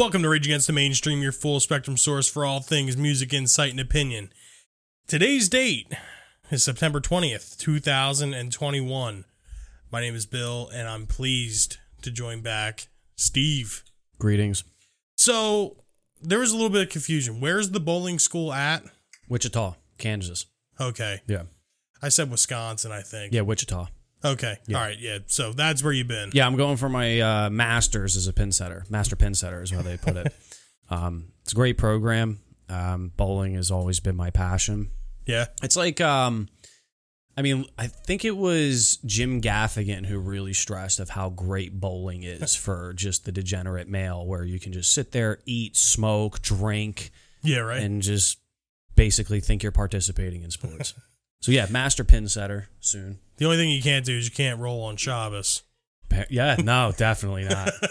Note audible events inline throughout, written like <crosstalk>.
Welcome to Rage Against the Mainstream, your full spectrum source for all things music, insight, and opinion. Today's date is September 20th, 2021. My name is Bill, and I'm pleased to join back Steve. Greetings. So, there was a little bit of confusion. Where's the bowling school at? Wichita, Kansas. Okay. Yeah. I said Wisconsin, I think. Yeah, Wichita. Okay. All right. Yeah. So, that's where you've been. Yeah, I'm going for my uh, master's as a pin setter. Master pin setter is how they put it. <laughs> um, it's a great program. Um, bowling has always been my passion. Yeah. It's like, um, I mean, I think it was Jim Gaffigan who really stressed of how great bowling <laughs> is for just the degenerate male, where you can just sit there, eat, smoke, drink, Yeah. Right. and just basically think you're participating in sports. <laughs> so yeah, master pin setter soon. The only thing you can't do is you can't roll on Shabbos. Yeah, no, definitely not. <laughs>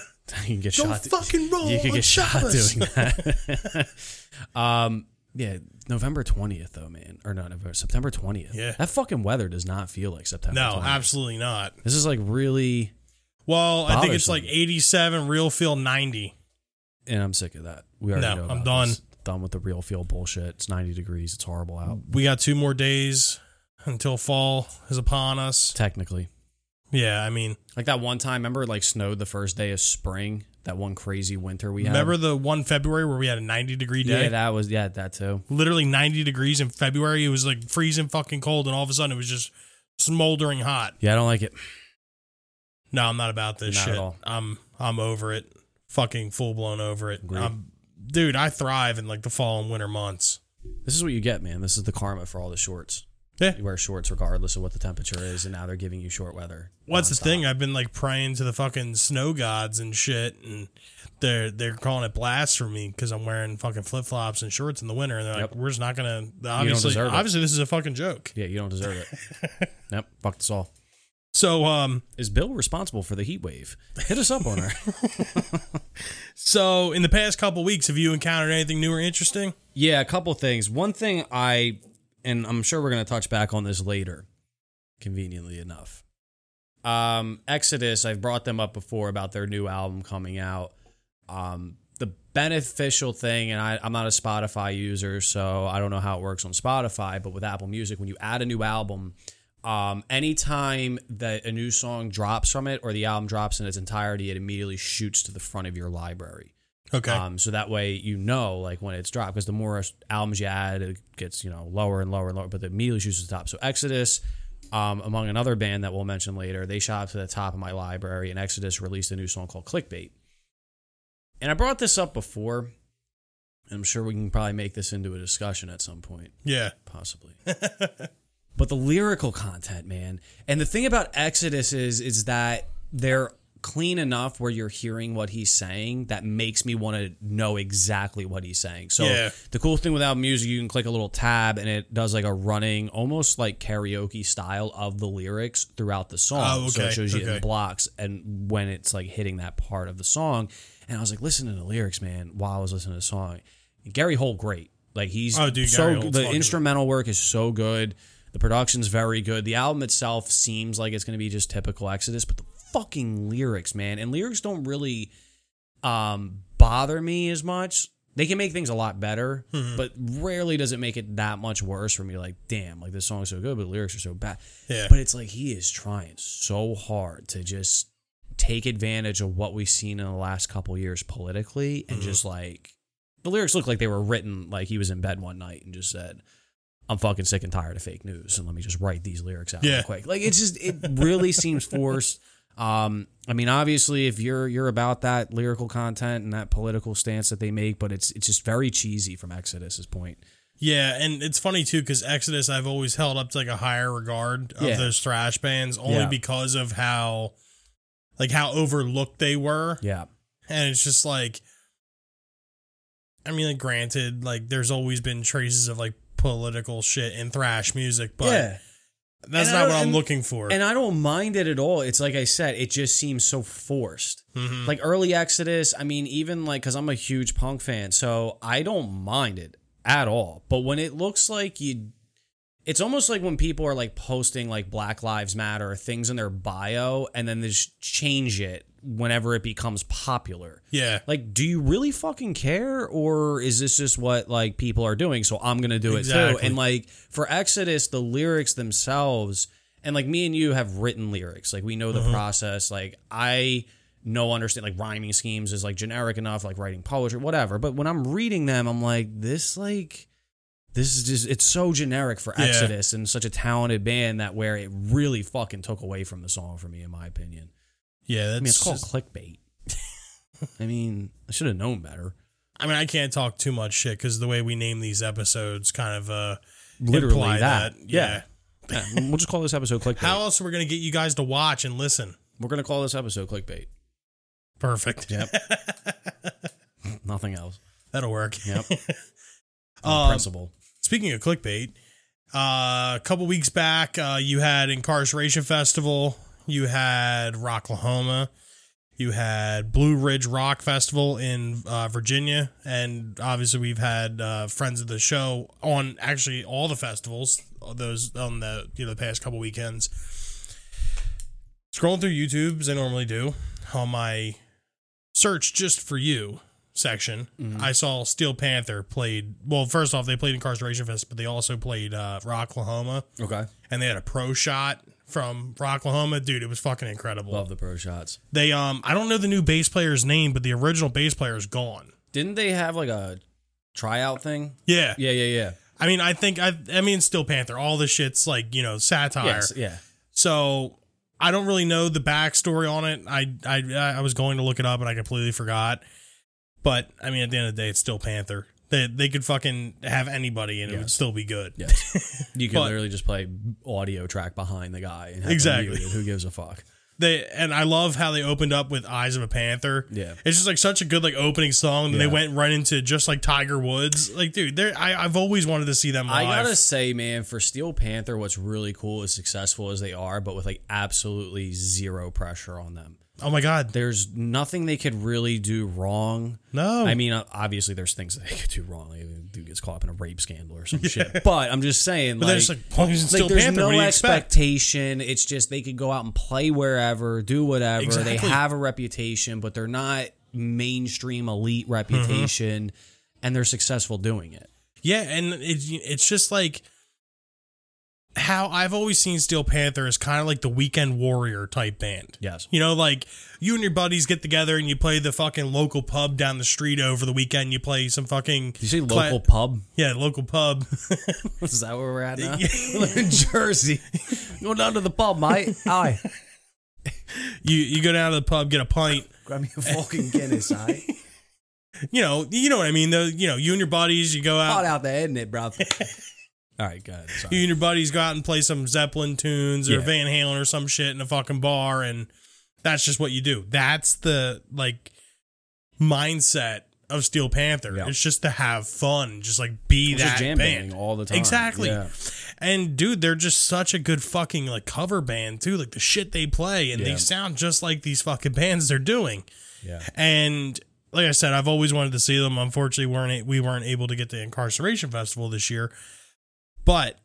you can get Don't shot. fucking roll You can get shot doing that. <laughs> um, yeah, November twentieth though, man, or no, November September twentieth. Yeah. that fucking weather does not feel like September. No, 20th. absolutely not. This is like really, Well, I think it's like 87, real feel 90. and I'm sick of that. We already No, know. I'm done. this. Done with the real feel bullshit. It's ninety degrees. It's horrible out. We got two more days until fall is upon us. Technically, Yeah, I mean, like that one time. Remember, like snowed the first day of spring. That one crazy winter we had. remember the one February where we had a 90 degree day? Yeah, that was yeah, that too. Literally 90 degrees in February. It was like freezing fucking cold, and all of a sudden it was just smoldering hot. Yeah, I don't like it. No, I'm not about this Not shit. at all. I'm I'm over it. Fucking full blown over it. I'm, dude, I thrive in like the fall and winter months. This is what you get, man. This is the karma for all the shorts. Yeah. You wear shorts regardless of what the temperature is, and now they're giving you short weather. What's the thing? I've been like praying to the fucking snow gods and shit, and they're they're calling it blasphemy because I'm wearing fucking flip flops and shorts in the winter, and they're like, "We're just not gonna." Obviously, obviously, this is a fucking joke. Yeah, you don't deserve it. <laughs> yep, fuck this all. So, um, Is Bill responsible for the heat wave? Hit us up on her. <laughs> so in the past couple weeks, have you encountered anything new or interesting? yeah, a couple things. One thing I, and I'm sure we're going to touch back on this later, conveniently enough. Um, Exodus, I've brought them up before about their new album coming out. Um, the beneficial thing, and I, I'm not a Spotify user, so I don't know how it works on Spotify, but with Apple Music, when you add a new album, um, anytime that a new song drops from it or the album drops in its entirety, it immediately shoots to the front of your library. Okay, Um, so that way you know like when it's dropped because the more albums you add, it gets you know lower and lower and lower, but it immediately shoots to the top. So Exodus, um, among another band that we'll mention later, they shot up to the top of my library, and Exodus released a new song called Clickbait. And I brought this up before. I'm sure we can probably make this into a discussion at some point, yeah, possibly. <laughs> but the lyrical content, man, and the thing about Exodus is is that they're clean enough where you're hearing what he's saying that makes me want to know exactly what he's saying. So Yeah. the cool thing without music, you can click a little tab and it does like a running, almost like karaoke style of the lyrics throughout the song. Oh, So it shows you okay. in blocks and when it's like hitting that part of the song. And I was like listening to the lyrics, man, while I was listening to the song. Gary Holt, great. Like he's Oh, dude, so the instrumental work is so good. The production's very good. The album itself seems like it's going to be just typical Exodus, but the fucking lyrics, man, and lyrics don't really um bother me as much. They can make things a lot better, Mm-hmm. but rarely does it make it that much worse for me. Like, damn, like this song's so good, but the lyrics are so bad. yeah, But it's like he is trying so hard to just take advantage of what we've seen in the last couple years politically and Mm-hmm. just like the lyrics look like they were written like he was in bed one night and just said, I'm fucking sick and tired of fake news and let me just write these lyrics out Yeah. real quick. Like it's just it really seems <laughs> forced. Um, I mean, obviously, if you're you're about that lyrical content and that political stance that they make, but it's it's just very cheesy from Exodus's point. yeah, and it's funny too because Exodus I've always held up to like a higher regard of Yeah. those thrash bands only Yeah. because of how, like how overlooked they were. Yeah, and it's just like i mean like granted like there's always been traces of like political shit in thrash music but yeah. That's And not what i'm and- looking for And I don't mind it at all. It's like I said, it just seems so forced. Mhm. Like early Exodus, I mean, even like, because I'm a huge punk fan, so I don't mind it at all. But when it looks like you, it's almost like when people are like posting like Black Lives Matter or things in their bio and then they just change it whenever it becomes popular. Yeah. Like, do you really fucking care, or is this just what like people are doing? So I'm gonna do it too. And like for Exodus, the lyrics themselves, and like me and you have written lyrics. Like we know the mm-hmm. process. Like I know understand like rhyming schemes is like generic enough, like writing poetry, whatever. But when I'm reading them, I'm like, this like this is just it's so generic for Yeah. Exodus and such a talented band that where it really fucking took away from the song for me, in my opinion. Yeah, that's I mean, it's called just- clickbait. <laughs> I mean, I should have known better. I mean, I can't talk too much shit because the way we name these episodes kind of uh, Literally imply that. Yeah. Yeah, we'll just call this episode clickbait. How else are we going to get you guys to watch and listen? We're gonna call this episode clickbait. Perfect. Yep. <laughs> Nothing else. That'll work. Yep. <laughs> Um, principle. Speaking of clickbait, uh, a couple weeks back, uh, you had Inkcarceration Festival, you had Rocklahoma, you had Blue Ridge Rock Festival in uh, Virginia, and obviously we've had uh, friends of the show on actually all the festivals. Those on the you know the past couple weekends. Scrolling through YouTube as I normally do on my search just for you section, I saw Steel Panther played. Well, first off, they played Inkcarceration Fest, but they also played uh, Rocklahoma, Okay. and they had a pro shot from Rocklahoma. Dude, it was fucking incredible. Love the pro shots. They um, I don't know the new bass player's name, but the original bass player is gone. Didn't they have like a tryout thing? Yeah, Yeah, yeah, yeah. I mean, I think I, I mean, Steel Panther. All the shit's like you know satire. Yes, yeah. So I don't really know the backstory on it. I I I was going to look it up and I completely forgot. But I mean, at the end of the day, it's Steel Panther. They they could fucking have anybody and it would Yes. still be good. Yes. <laughs> You can But- literally just play audio track behind the guy. And have Exactly. Muted. Who gives a fuck? They and I love how they opened up with Eyes of a Panther. Yeah. It's just like such a good like opening song. And Yeah. they went right into just like Tiger Woods. Like, dude, they're I, I've always wanted to see them I gotta say, man, for Steel Panther, what's really cool is successful as they are, but with like absolutely zero pressure on them. Oh my god. There's nothing they could really do wrong. No. I mean, obviously, there's things that they could do wrong. Like, dude gets caught up in a rape scandal or some <laughs> shit. But I'm just saying, but like, they're like, well, like there's Panther. no you expect? expectation. It's just they could go out and play wherever, do whatever. They have a reputation, but they're not mainstream elite Mm-hmm. reputation, and they're successful doing it. Yeah, and it's it's just like how I've always seen Steel Panther as kind of like the weekend warrior type band. Yes. You know, like you and your buddies get together and you play the fucking local pub down the street over the weekend. You play some fucking Did you say cla- local pub? yeah, local pub. <laughs> Is that where we're at now? we <laughs> live in Jersey. Go down to the pub, mate. Aye. you you go down to the pub, get a pint. Grab me a fucking Guinness, eh? aye. <laughs> You know, you know what I mean. Though, you know, you and your buddies, you go Hot out. out there, isn't it, bro? All right, go ahead. Sorry. You and your buddies go out and play some Zeppelin tunes or Yeah. Van Halen or some shit in a fucking bar, and that's just what you do. That's the like mindset of Steel Panther. Yeah. It's just to have fun, just like be It's that jam band all the time. Exactly. Yeah. And dude, they're just such a good fucking like cover band too. Like the shit they play, and they sound just like these fucking bands they're doing. Yeah. And like I said, I've always wanted to see them. Unfortunately, weren't we weren't able to get the Inkcarceration Festival this year, but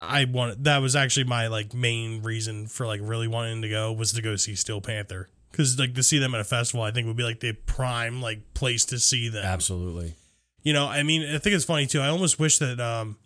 I wanted that was actually my like main reason for like really wanting to go was to go see Steel Panther because like to see them at a festival, I think would be like the prime like place to see them. Absolutely. You know, I mean, I think it's funny too. I almost wish that um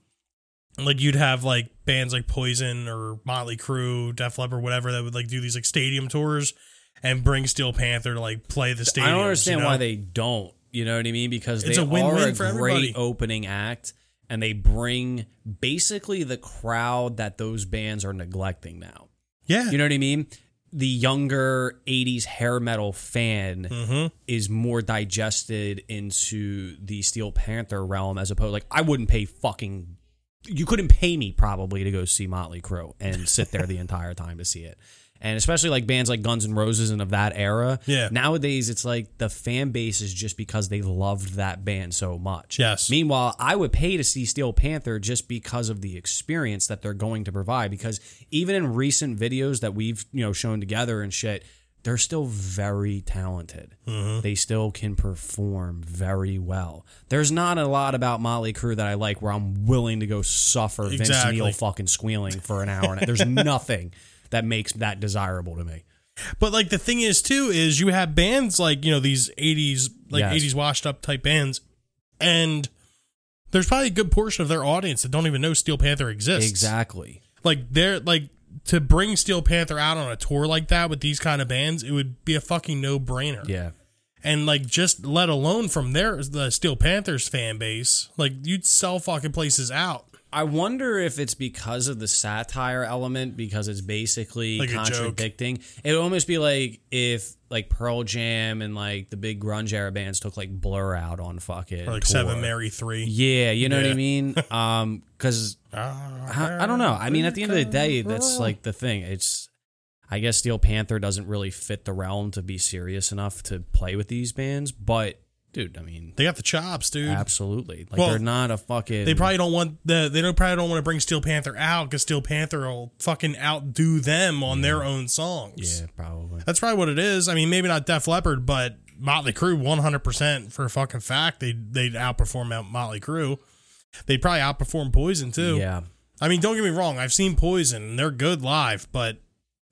like you'd have like bands like Poison or Motley Crue, Def Leppard, whatever that would like do these like stadium tours and bring Steel Panther to like play the stadium. I don't understand why they don't. You know what I mean? Because It's they a win-win are a for great everybody. opening act, and they bring basically the crowd that those bands are neglecting now. Yeah. You know what I mean? The younger 80s hair metal fan mm-hmm. is more digested into the Steel Panther realm as opposed like I wouldn't pay fucking you couldn't pay me probably to go see Motley Crue and sit there the <laughs> entire time to see it. And especially like bands like Guns N' Roses and of that era. Yeah. Nowadays it's like the fan base is just because they loved that band so much. Yes. Meanwhile, I would pay to see Steel Panther just because of the experience that they're going to provide. Because even in recent videos that we've you know shown together and shit, they're still very talented. Mm-hmm. They still can perform very well. There's not a lot about Motley Crue that I like where I'm willing to go suffer Vince Exactly. Neil fucking squealing for an hour. And there's <laughs> nothing that makes that desirable to me. But like the thing is too is you have bands like you know these '80s like Yes. '80s washed up type bands, and there's probably a good portion of their audience that don't even know Steel Panther exists. Exactly. Like they're like to bring Steel Panther out on a tour like that with these kind of bands, it would be a fucking no brainer. Yeah. And like just let alone from their the Steel Panthers fan base, like you'd sell fucking places out. I wonder if it's because of the satire element, because it's basically Like contradicting. It would almost be like if like Pearl Jam and like the big grunge era bands took like Blur out on fucking Or like tour. Seven Mary Three. Yeah, you know what I mean. <laughs> Um, because I, I don't know. I mean, at the end of the day, that's like the thing. It's I guess Steel Panther doesn't really fit the realm to be serious enough to play with these bands, but dude, I mean, They got the chops, dude. absolutely. Like Well, they're not a fucking. They probably don't want the they don't probably don't want to bring Steel Panther out because Steel Panther will fucking outdo them on their own songs. yeah, probably. That's probably what it is. I mean, maybe not Def Leppard, but Motley Crue, one hundred percent for a fucking fact. They they'd outperform Motley Crue. They'd probably outperform Poison too. Yeah. I mean, don't get me wrong. I've seen Poison. and They're good live, but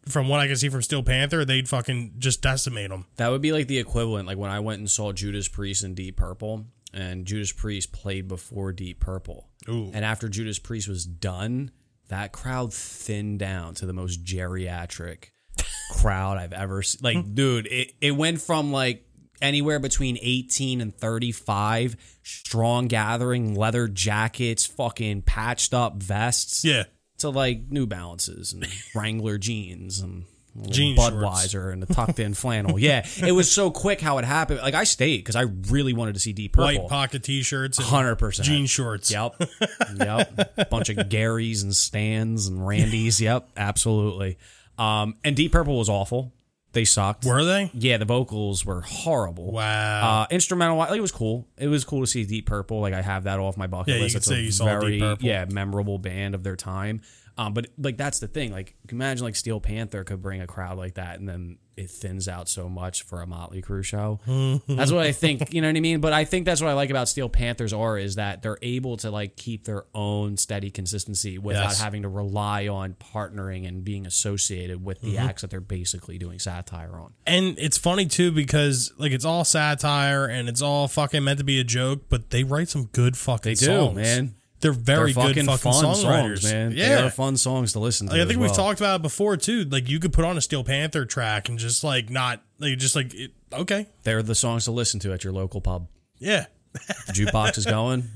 from what I can see from Steel Panther, they'd fucking just decimate them. That would be like the equivalent, like when I went and saw Judas Priest and Deep Purple, and Judas Priest played before Deep Purple. Ooh. And after Judas Priest was done, that crowd thinned down to the most geriatric <laughs> crowd I've ever seen. Like, hmm. dude, it, it went from like anywhere between 18 and 35, strong gathering, leather jackets, fucking patched up vests, Yeah. To like New Balances and <laughs> Wrangler jeans and Jean Budweiser and a tucked in flannel. Yeah, it was so quick how it happened. Like I stayed because I really wanted to see Deep Purple. White pocket T-shirts Hundred percent jean shorts. Yep, <laughs> yep. Bunch of Garys and Stans and Randys. Yep, absolutely. Um, and Deep Purple was awful. They sucked. Were they? yeah, the vocals were horrible. Wow. Uh, instrumental, like, it was cool. It was cool to see Deep Purple. Like I have that off my bucket Yeah, you list. could It's say a you saw Deep very Purple. yeah memorable band of their time. Um, but like that's the thing. Like imagine like Steel Panther could bring a crowd like that, and then it thins out so much for a Motley Crue show. <laughs> that's what I think. You know what I mean? But I think that's what I like about Steel Panthers are is that they're able to like keep their own steady consistency without Yes. having to rely on partnering and being associated with Mm-hmm. the acts that they're basically doing satire on. And it's funny too because like it's all satire and it's all fucking meant to be a joke, but they write some good fucking They do, songs. man. They're very They're good fucking fun songwriters, songs, man. Yeah, They're fun songs to listen to. Like, I think as we've well. talked about it before too. Like you could put on a Steel Panther track and just like not like just like it, okay, They're the songs to listen to at your local pub. yeah. The jukebox is going. <laughs>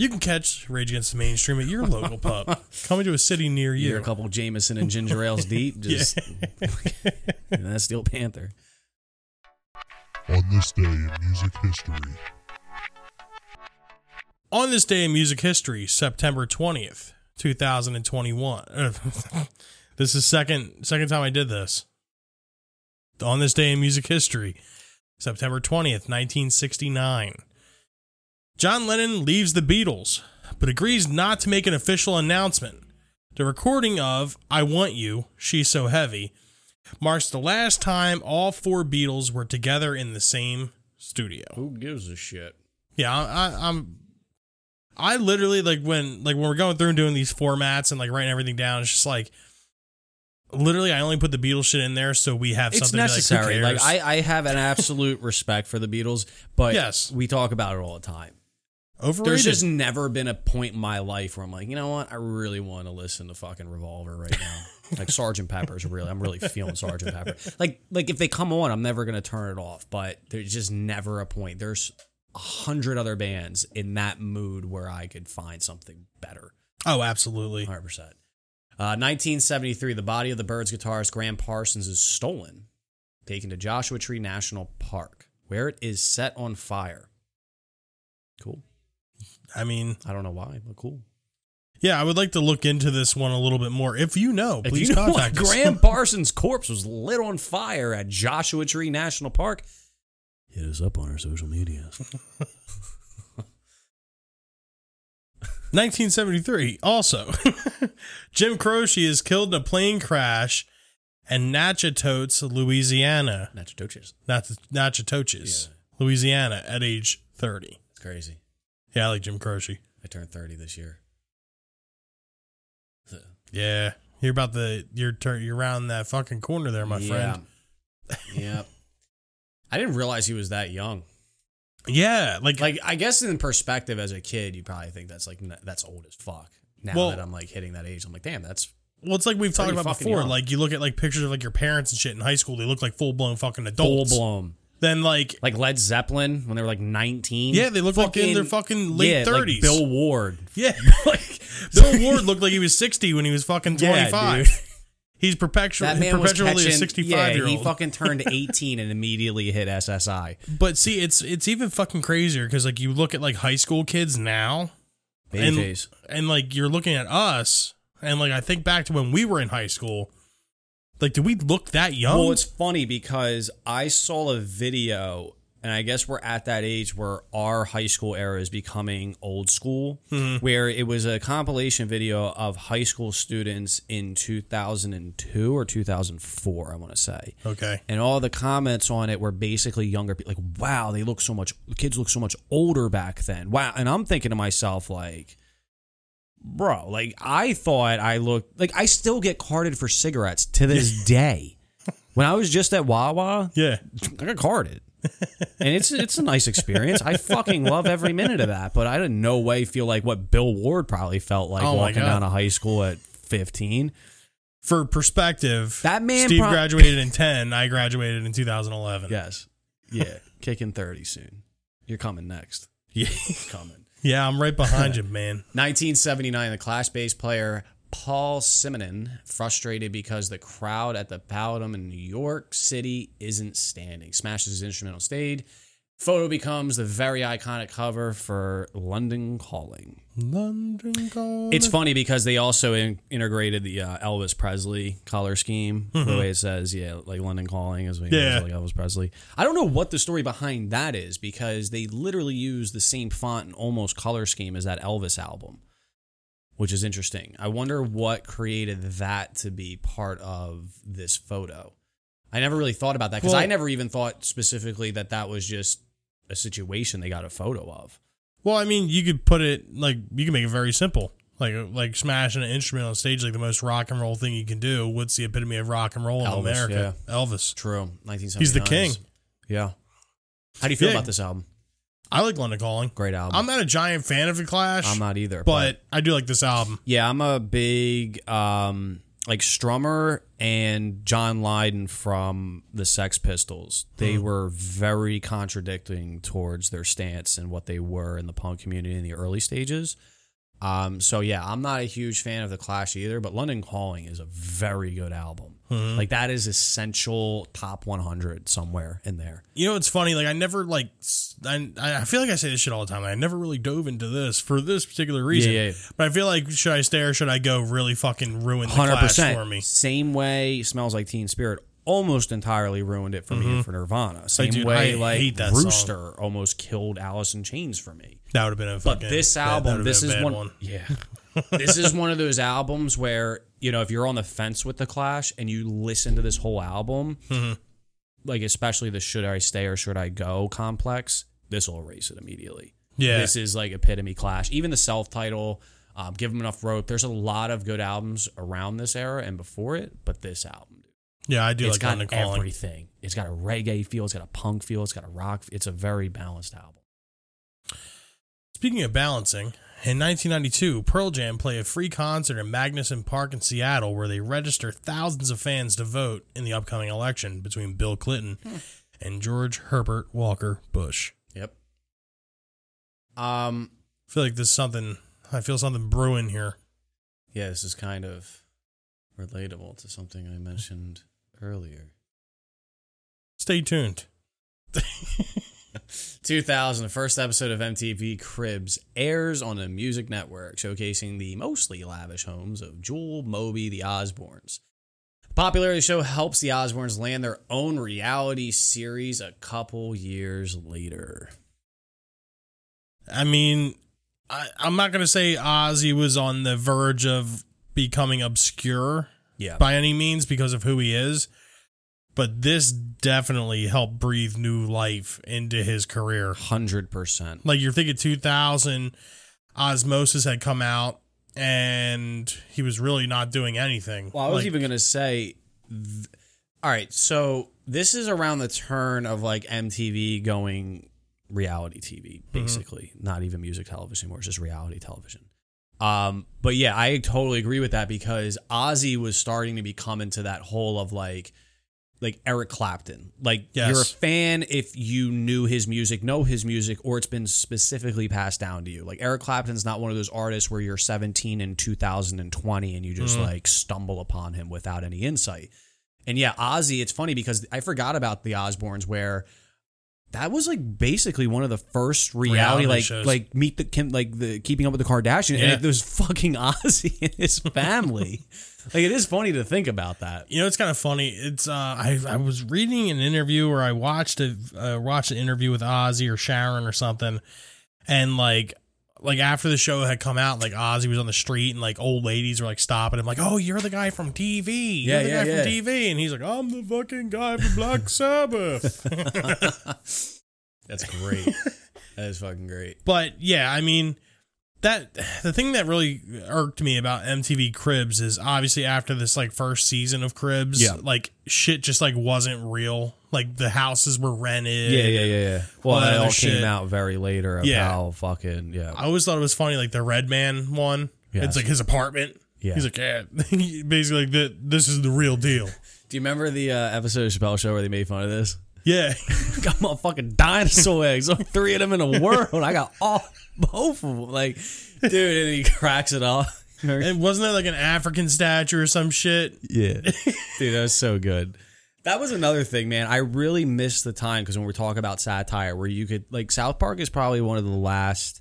You can catch Rage Against the Mainstream at your local pub, <laughs> coming to a city near you. You're a couple Jameson and ginger ales <laughs> deep. Just and that's Steel Panther. On this day in music history, On this day in music history, September twentieth, two thousand and twenty-one. <laughs> this is second second time I did this. On this day in music history, September twentieth, nineteen sixty-nine. John Lennon leaves the Beatles, but agrees not to make an official announcement. The recording of "I Want You," "She's So Heavy," marks the last time all four Beatles were together in the same studio. Who gives a shit? Yeah, I, I, I'm. I literally like when like when we're going through and doing these formats and like writing everything down. It's just like literally, I only put the Beatles shit in there so we have It's something. necessary. Like, like. I, I have an absolute respect for the Beatles, but Yes. we talk about it all the time. overrated. There's just never been a point in my life where I'm like, you know what? I really want to listen to fucking Revolver right now. <laughs> like Sergeant Pepper's really, I'm really feeling Sergeant Pepper. Like, like if they come on, I'm never gonna turn it off. But there's just never a point. There's a hundred other bands in that mood where I could find something better. oh, absolutely. 100. percent uh, 1973, the body of the Byrds guitarist Gram Parsons is stolen, taken to Joshua Tree National Park, where it is set on fire. Cool. I mean, I don't know why, but cool. yeah, I would like to look into this one a little bit more. If you know, please you know contact us. Gram <laughs> Parsons' corpse was lit on fire at Joshua Tree National Park. Hit us up on our social medias. <laughs> 1973. Also, <laughs> Jim Croce is killed in a plane crash in Natchitoches, Louisiana. Natchitoches. Not Natchitoches, Louisiana, at age 30. It's crazy. Yeah, I like Jim Croce. I turned 30 this year. Yeah. You're about the you're tur- you're around that fucking corner there, my friend. yeah. I didn't realize he was that young. Yeah, like, Like, I guess in perspective as a kid, you probably think that's like that's old as fuck. Now Well- that I'm like hitting that age, I'm like, damn, that's well, it's like we've talked about before. young. Like you look at like pictures of like your parents and shit in high school, they look like full blown fucking adults. full blown. Then like Like Led Zeppelin when they were like 19. yeah, they look like in their fucking late yeah, like thirties. Bill Ward. yeah, <laughs> like <laughs> Bill Ward looked like he was sixty when he was fucking twenty Yeah, dude. He's perpetually That man was perpetually catching. a sixty yeah, five year he fucking turned 18 and immediately hit SSI. <laughs> But see, it's it's even fucking crazier because like you look at like high school kids now, Baby And- face. and like you're looking at us, and like I think back to when we were in high school. Like, did we look that young? Well, it's funny because I saw a video, and I guess we're at that age where our high school era is becoming old school, Mm-hmm. where it was a compilation video of high school students in 2002 or 2004, I want to say. okay. And all the comments on it were basically younger people, like, wow, they look so much, the kids look so much older back then. Wow. And I'm thinking to myself, like, bro, like, I thought I looked, like, I still get carded for cigarettes to this day. <laughs> When I was just at Wawa, Yeah. I got carded. And it's it's a nice experience. I fucking love every minute of that. But I didn't no way feel like what Bill Ward probably felt like Oh walking down a high school at 15. For perspective, That man Steve prob- graduated in ten. I graduated in 2011. Yes. Yeah. Kicking 30 soon. You're coming next. Yeah. Coming. <laughs> Yeah, I'm right behind you, man. <laughs> 1979, the Clash bass player Paul Simonon frustrated because the crowd at the Palladium in New York City isn't standing. Smashes his instrumental stage. Photo becomes the very iconic cover for London Calling. London calling. It's funny because they also in- integrated the uh, Elvis Presley color scheme. The way it says, yeah, like London Calling is what Yeah. like Elvis Presley. I don't know what the story behind that is because they literally use the same font and almost color scheme as that Elvis album, which is interesting. I wonder what created that to be part of this photo. I never really thought about that because Well- I never even thought specifically that that was just a situation they got a photo of. Well, I mean, you could put it like you can make it very simple. Like like smashing an instrument on stage, like the most rock and roll thing you can do. What's the epitome of rock and roll in Elvis, America? Elvis. True, 1979. He's the king. Yeah. How do you feel Yeah. about this album? I like London Calling. Great album. I'm not a giant fan of the Clash. I'm not either. but I do like this album. yeah, I'm a big um like Strummer and John Lydon from the Sex Pistols. They Hmm. were very contradicting towards their stance and what they were in the punk community in the early stages. Um, so yeah, I'm not a huge fan of the Clash either, but London Calling is a very good album. Hmm. Like that is essential top 100 somewhere in there. You know, it's funny. Like I never like. I I feel like I say this shit all the time. I never really dove into this for this particular reason. Yeah, yeah, yeah. But I feel like should I stay or should I go? Really fucking ruin the Hundred Clash percent for me. Same way smells like Teen Spirit almost entirely ruined it for me and for Nirvana. Same dude, way I like hate that song. Rooster almost killed Alice in Chains for me. That would have been a But fucking. this that- that album, this is bad one, yeah. This is one of those albums where you know if you're on the fence with the Clash and you listen to this whole album, Mm-hmm. like especially the "Should I Stay or Should I Go" complex, this will erase it immediately. Yeah. this is like epitome Clash. Even the self-title, um, "Give Them Enough Rope." There's a lot of good albums around this era and before it, but this album, Yeah, I do it's like got everything. It's got a reggae feel. It's got a punk feel. It's got a rock. It's a very balanced album. Speaking of balancing, in 1992, Pearl Jam play a free concert in Magnuson Park in Seattle where they register thousands of fans to vote in the upcoming election between Bill Clinton and George Herbert Walker Bush. Yep. Um. I feel like there's something, I feel something brewing here. Yeah, this is kind of relatable to something I mentioned earlier. Stay tuned. <laughs> <laughs> 2000, the first episode of MTV Cribs airs on the Music Network, showcasing the mostly lavish homes of Jewel, Moby, the Osbournes. The popularity of the show helps the Osbournes land their own reality series a couple years later. I mean, I, I'm not going to say Ozzy was on the verge of becoming obscure Yeah. by any means because of who he is, but this definitely helped breathe new life into his career. 100%. Like you're thinking 2000, Ozzmosis had come out, and he was really not doing anything. Well, I was Like, even gonna say, th- all right. So this is around the turn of like MTV going reality TV, basically. Not even music television anymore; it's just reality television. Um, but yeah, I totally agree with that because Ozzy was starting to become into that whole of like, like Eric Clapton. Like Yes. you're a fan if you knew his music, know his music, or it's been specifically passed down to you. Like Eric Clapton's not one of those artists where you're 17 in 2020 and you just mm-hmm. like stumble upon him without any insight. And yeah, Ozzy, it's funny because I forgot about the Osbournes where that was like basically one of the first reality, Reality like shows. like meet the Kim like the keeping up with the Kardashians Yeah. and it was fucking <laughs> Ozzy and his family. <laughs> like it is funny to think about that. You know, it's kind of funny. It's uh, I I was reading an interview or I watched a uh, watched an interview with Ozzy or Sharon or something, and like like after the show had come out, like Ozzy was on the street and like old ladies were like stopping him, like, "Oh, you're the guy from TV. You're Yeah, the yeah, guy yeah. from TV," and he's like, "I'm the fucking guy from Black Sabbath." <laughs> <laughs> That's great. that is fucking great. But yeah, I mean that the thing that really irked me about MTV Cribs is obviously after this like first season of Cribs, Yeah. like shit just like wasn't real. Like the houses were rented. Yeah, yeah, yeah, yeah. Well, All that it all shit. came out very later of Yeah. how fucking yeah. I always thought it was funny, like the Redman one. Yes. It's like his apartment. Yeah. He's like, <laughs> yeah, basically like the, this is the real deal. <laughs> Do you remember the uh, episode of Chappelle Show where they made fun of this? Yeah, <laughs> got my fucking dinosaur eggs. Only three of them in the world. I got all both of them. Like, dude, and he cracks it off. <laughs> and wasn't there like an African statue or some shit? Yeah. <laughs> Dude, that was so good. That was another thing, man. I really missed the time because when we're talking about satire, where you could, like, South Park is probably one of the last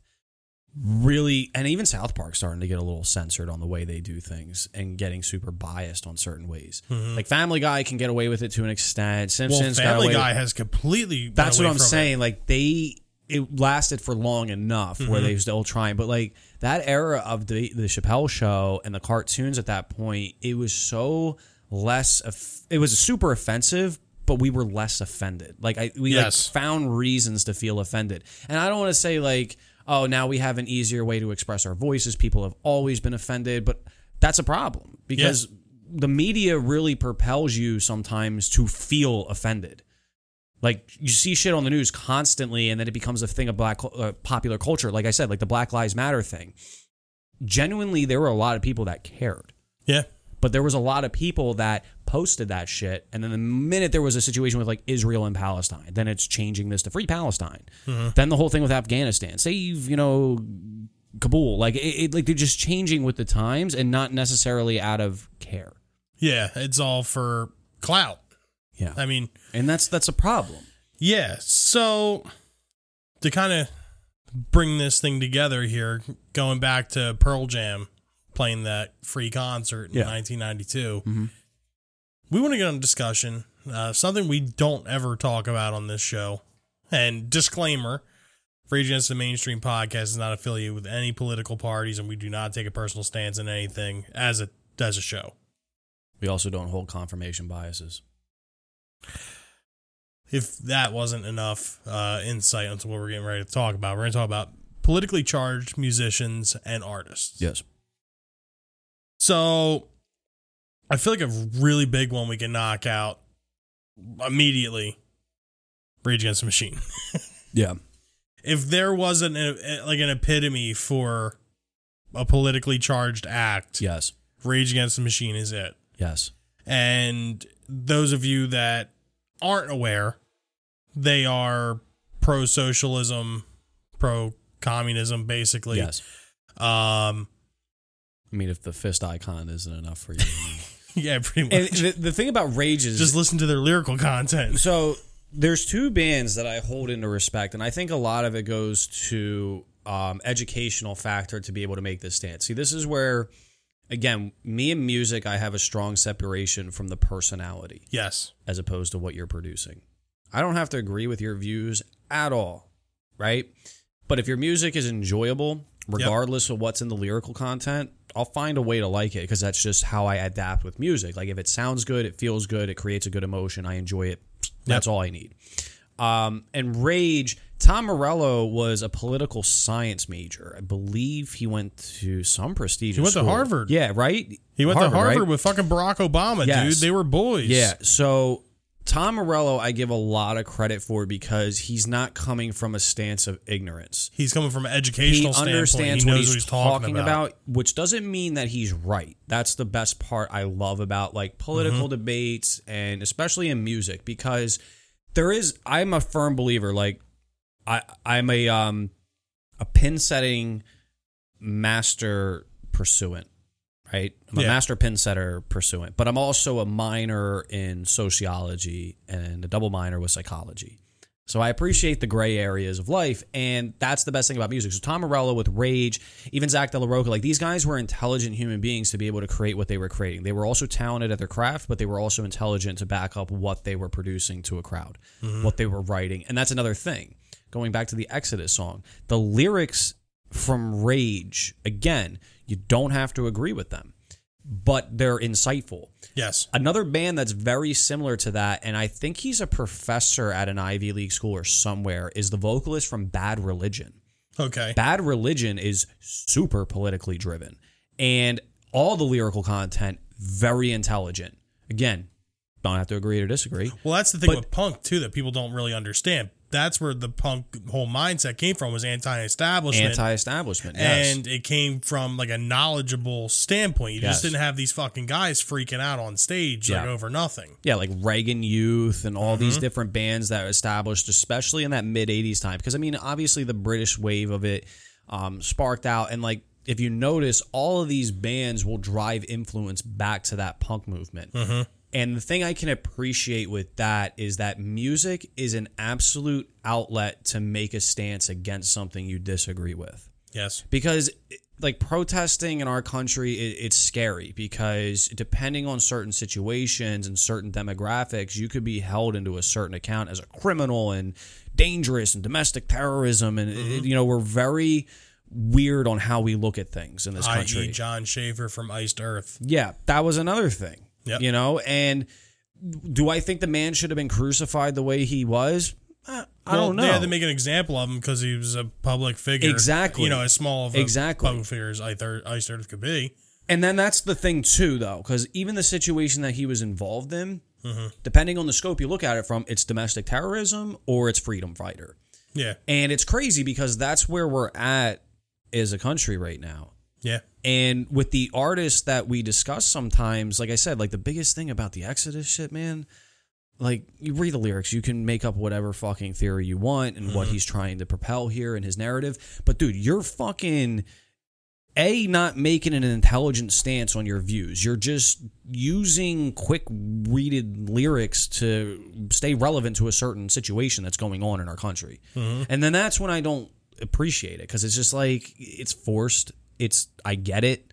really, and even South Park starting to get a little censored on the way they do things and getting super biased on certain ways. Like, Family Guy can get away with it to an extent. Mm-hmm. Well, Simpsons got Family Guy has completely. That's what I'm from it. saying. Like they, it lasted for long enough where Mm-hmm. they still trying, but like that era of the the Chappelle show and the cartoons at that point, it was so less. It was super offensive, but we were less offended. Like I, we Yes. like found reasons to feel offended, and I don't want to say like, oh, now we have an easier way to express our voices. People have always been offended, but that's a problem because. The media really propels you sometimes to feel offended. Like you see shit on the news constantly, and then it becomes a thing of black uh, popular culture. Like I said, like the Black Lives Matter thing. Genuinely, there were a lot of people that cared, Yeah, but there was a lot of people that posted that shit. And then the minute there was a situation with like Israel and Palestine, then it's changing this to free Palestine. Mm-hmm. Then the whole thing with Afghanistan, save you know Kabul. Like it, it, like they're just changing with the times and not necessarily out of care. yeah, it's all for clout. Yeah, I mean, and that's that's a problem. Yeah. So to kind of bring this thing together here, going back to Pearl Jam playing that free concert in Yeah. 1992, we want to get on a discussion, uh, something we don't ever talk about on this show. And disclaimer Rage Against the Mainstream podcast is not affiliated with any political parties, and we do not take a personal stance in anything as a as a show. We also don't hold confirmation biases. if that wasn't enough uh, insight into what we're getting ready to talk about, we're going to talk about politically charged musicians and artists. Yes. So I feel like a really big one we can knock out immediately Rage Against the Machine. <laughs> Yeah. if there wasn't a, like an epitome for a politically charged act, Yes. Rage Against the Machine is it. Yes. And those of you that aren't aware, they are pro socialism, pro communism, basically. Yes. Um, I mean, if the fist icon isn't enough for you. <laughs> yeah, pretty and much. the, the thing about Rage is Just listen to their lyrical content. so there's two bands that I hold into respect, and I think a lot of it goes to um, educational factor to be able to make this stance. See, this is where, again, me and music, I have a strong separation from the personality. Yes. as opposed to what you're producing. I don't have to agree with your views at all, right? But if your music is enjoyable, regardless of what's in the lyrical content, I'll find a way to like it because that's just how I adapt with music. Like if it sounds good, it feels good, it creates a good emotion, I enjoy it. That's all I need. Um, and Rage, Tom Morello was a political science major. I believe he went to some prestigious. He went to. Harvard. Yeah, right. He went to Harvard right? with fucking Barack Obama, Yes. dude. They were boys. Yeah. So Tom Morello, I give a lot of credit for because he's not coming from a stance of ignorance. He's coming from an He educational understands. He what he's, what he's talking, about. which doesn't mean that he's right. That's the best part I love about like political Mm-hmm. debates and especially in music because there is I'm a firm believer like I I'm a um a pin setting master pursuant, right? I'm a Yeah. master pin setter pursuant, but I'm also a minor in sociology and a double minor with psychology. So I appreciate the gray areas of life, and that's the best thing about music. So Tom Morello with Rage, even Zack de la Rocha, like these guys were intelligent human beings to be able to create what they were creating. They were also talented at their craft, but they were also intelligent to back up what they were producing to a crowd, mm-hmm. what they were writing, and that's another thing. Going back to the Exodus song, the lyrics from Rage, again, you don't have to agree with them, but they're insightful. Yes. Another band that's very similar to that, and I think he's a professor at an Ivy League school or somewhere, is the vocalist from Bad Religion. Okay. Bad Religion is super politically driven, and all the lyrical content very intelligent. Again, don't have to agree or disagree. Well, that's the thing But- with punk too that people don't really understand. That's where the punk whole mindset came from was anti-establishment, Anti-establishment, yes. and it came from like a knowledgeable standpoint. You Yes. just didn't have these fucking guys freaking out on stage like over nothing. yeah, like Reagan Youth and all Mm-hmm. these different bands that established, especially in that mid '80s time. Because I mean, obviously the British wave of it um, sparked out, and like if you notice, all of these bands will drive influence back to that punk movement. Mm-hmm. And the thing I can appreciate with that is that music is an absolute outlet to make a stance against something you disagree with Yes. because like protesting in our country it, it's scary because depending on certain situations and certain demographics you could be held into a certain account as a criminal and dangerous and domestic terrorism and it- you know we're very weird on how we look at things in this country. Jon Schaffer from Iced Earth. yeah that was another thing Yep. you know and do i think the man should have been crucified the way he was Uh, i Well, don't know They had to make an example of him because he was a public figure. Exactly. You know, as small of a Exactly. public figure as Iced Earth Iced Earth could be. And then that's the thing too, though, because even the situation that he was involved in, Mm-hmm. depending on the scope you look at it from, it's domestic terrorism or it's freedom fighter. Yeah. And it's crazy because that's where we're at as a country right now. Yeah. And with the artists that we discuss sometimes, like I said, like the biggest thing about the Exodus shit, man, like you read the lyrics, you can make up whatever fucking theory you want and what mm-hmm. he's trying to propel here in his narrative. But dude, you're fucking a not making an intelligent stance on your views. You're just using quick readed lyrics to stay relevant to a certain situation that's going on in our country. Mm-hmm. And then that's when I don't appreciate it because it's just like it's forced. It's I get it.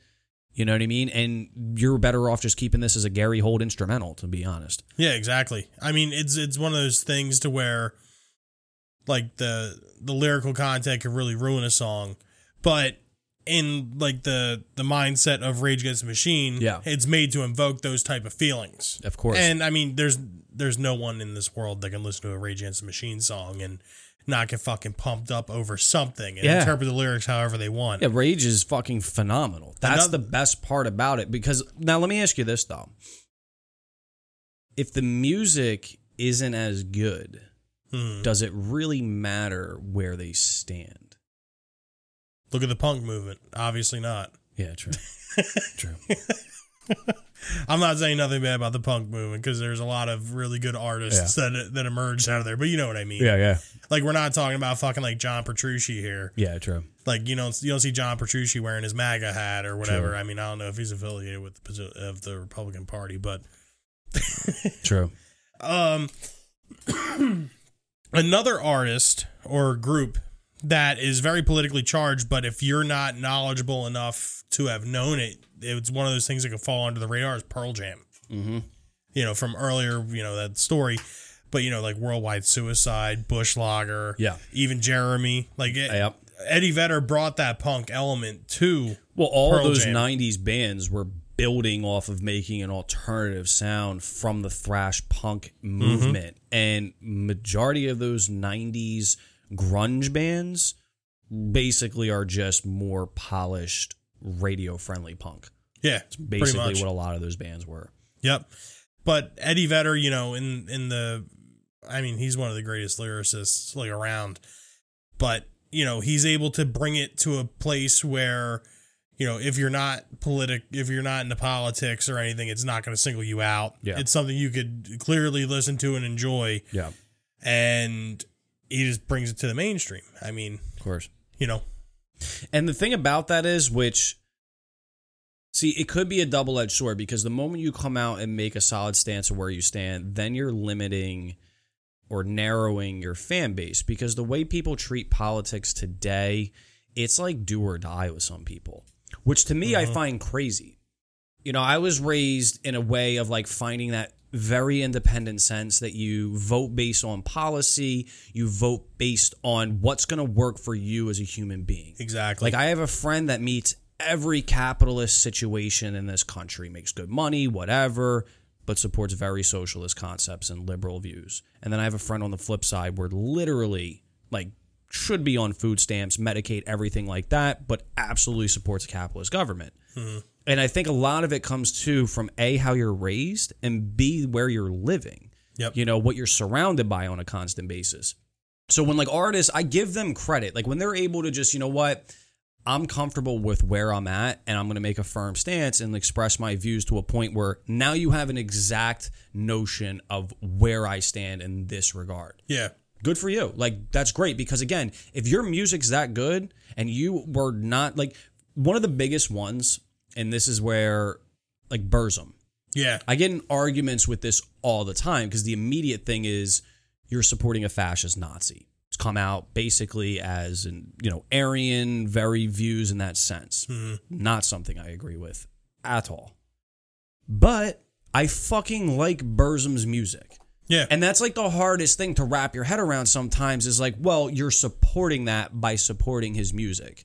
You know what I mean? And you're better off just keeping this as a Gary Holt instrumental, to be honest. Yeah, exactly. I mean, it's it's one of those things to where like the the lyrical content could really ruin a song, but in like the the mindset of Rage Against the Machine, Yeah. it's made to invoke those type of feelings. Of course. And I mean, there's there's no one in this world that can listen to a Rage Against the Machine song and not get fucking pumped up over something and Yeah. interpret the lyrics however they want. Yeah, Rage is fucking phenomenal. That's Another- the best part about it because now let me ask you this though. If the music isn't as good, Hmm. does it really matter where they stand? Look at the punk movement. Obviously not. Yeah, true. <laughs> true. <laughs> I'm not saying nothing bad about the punk movement because there's a lot of really good artists that that emerged out of there. But you know what I mean. yeah. Yeah. Like we're not talking about fucking like John Petrucci here. Yeah, true. Like you don't you don't see John Petrucci wearing his MAGA hat or whatever. True. I mean I don't know if he's affiliated with the of the Republican Party, but <laughs> True. um, <clears throat> another artist or group that is very politically charged, but if you're not knowledgeable enough to have known it, it's one of those things that could fall under the radar. Is Pearl Jam? Mm-hmm. You know, from earlier, you know that story, but you know, like worldwide suicide, Bushleaguer, Yeah. even Jeremy, like it, Yep. Eddie Vedder brought that punk element to Well, all Pearl those Jam. '90s bands were building off of making an alternative sound from the thrash punk Mm-hmm. movement, and majority of those '90s grunge bands basically are just more polished radio friendly punk. Yeah, pretty Basically what a lot of those bands were. Yep. But Eddie Vedder, you know, in in the I mean, he's one of the greatest lyricists like around. But, you know, he's able to bring it to a place where, you know, if you're not politic if you're not into politics or anything, it's not going to single you out. Yeah. It's something you could clearly listen to and enjoy Yeah. and he just brings it to the mainstream. I mean, Of course. you know, And the thing about that is, which, see, it could be a double edged sword because the moment you come out and make a solid stance of where you stand, then you're limiting or narrowing your fan base because the way people treat politics today, it's like do or die with some people, which to me I mm-hmm. find crazy. You know, I was raised in a way of like finding that very independent sense that you vote based on policy, you vote based on what's going to work for you as a human being. exactly. Like I have a friend that meets every capitalist situation in this country, makes good money, whatever, but supports very socialist concepts and liberal views. And then I have a friend on the flip side where literally like should be on food stamps, Medicaid, everything like that, but absolutely supports a capitalist government. Mm-hmm. And I think a lot of it comes too from A, how you're raised, and B, where you're living. Yep. You know, what you're surrounded by on a constant basis. So when like artists, I give them credit. Like when they're able to just, you know what, I'm comfortable with where I'm at and I'm going to make a firm stance and express my views to a point where now you have an exact notion of where I stand in this regard. yeah. Good for you. Like that's great because again, if your music's that good and you were not like one of the biggest ones and this is where like Burzum. Yeah. I get in arguments with this all the time because the immediate thing is you're supporting a fascist Nazi. It's come out basically as an you know Aryan very views in that sense. Mm-hmm. Not something I agree with at all. But I fucking like Burzum's music. Yeah. And that's like the hardest thing to wrap your head around sometimes is like, well, you're supporting that by supporting his music.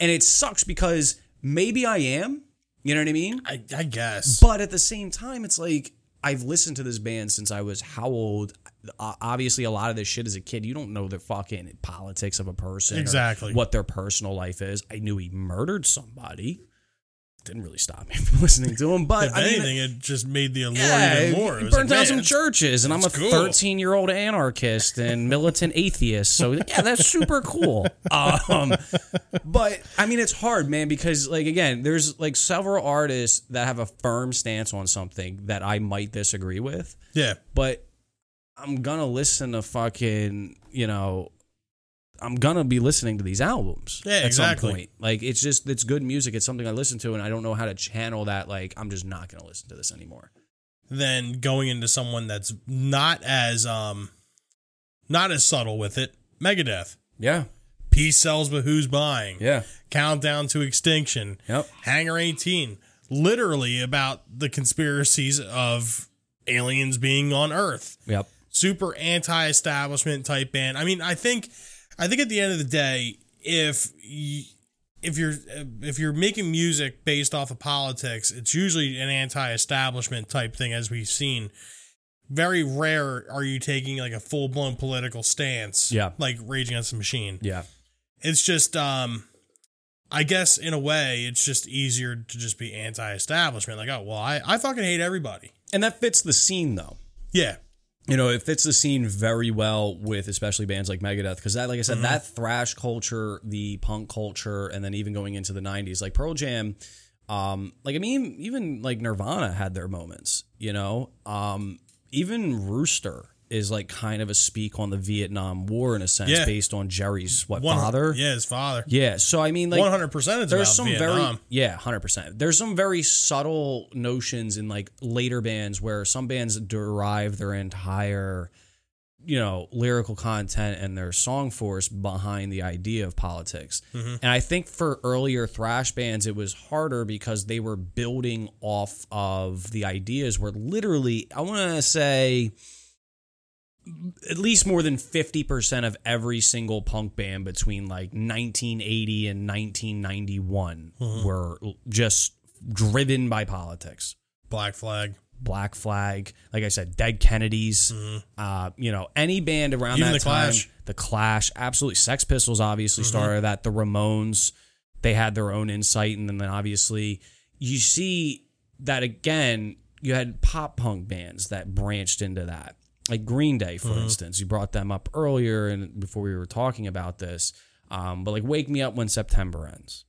And it sucks because maybe I am, you know what I mean? I, I guess. But at the same time, it's like I've listened to this band since I was how old? Obviously, a lot of this shit as a kid, you don't know the fucking politics of a person, Exactly. what their personal life is. I knew he murdered somebody. Didn't really stop me <laughs> from listening to him, but if I mean, anything, it just made the allure yeah, even more. It he burned like, down some churches, and I'm a that's cool. 13 year old anarchist and militant atheist. So yeah, that's super cool. <laughs> Um, but I mean, it's hard, man, because like again, there's like several artists that have a firm stance on something that I might disagree with, Yeah. but I'm gonna listen to fucking you know. I'm gonna be listening to these albums. Yeah, at exactly. Some point. Like it's just it's good music. It's something I listen to, and I don't know how to channel that. Like I'm just not gonna listen to this anymore. Then going into someone that's not as um not as subtle with it. Megadeth. Yeah, Peace sells but who's buying? yeah. Countdown to extinction. Yep. Hangar 18. Literally about the conspiracies of aliens being on Earth. Yep. super anti-establishment type band. I mean, I think, I think at the end of the day, if y if you're if you're making music based off of politics, it's usually an anti-establishment type thing, as we've seen. Very rare are you taking like a full blown political stance, Yeah. like Rage Against the Machine. Yeah. It's just, um, I guess in a way, it's just easier to just be anti-establishment. Like, oh well, I I fucking hate everybody. And that fits the scene though. Yeah, You know, it fits the scene very well with especially bands like Megadeth because that, like I said, that thrash culture, the punk culture, and then even going into the '90s, like Pearl Jam, um, like I mean, even like Nirvana had their moments. You know, um, even Rooster is like kind of a speak on the Vietnam War in a sense, Yeah. based on Jerry's what father. Yeah, his father. Yeah, so I mean, like One hundred percent. There's some Vietnam. very yeah 100% there's some very subtle notions in like later bands where some bands derive their entire you know lyrical content and their song force behind the idea of politics Mm-hmm. and i think for earlier thrash bands it was harder because they were building off of the ideas where literally i want to say at least more than 50% of every single punk band between like 1980 and 1991 Mm-hmm. were just driven by politics. Black Flag. Black Flag, like I said, Dead Kennedys, uh, you know, any band around Mm-hmm. Even that The time. Clash. The Clash, absolutely. Sex Pistols obviously Mm-hmm. started that. The Ramones, they had their own insight, and then obviously you see that again. You had pop punk bands that branched into that, like Green Day, Mm-hmm. for instance. You brought them up earlier, and before we were talking about this, um, but like "Wake Me Up When September Ends."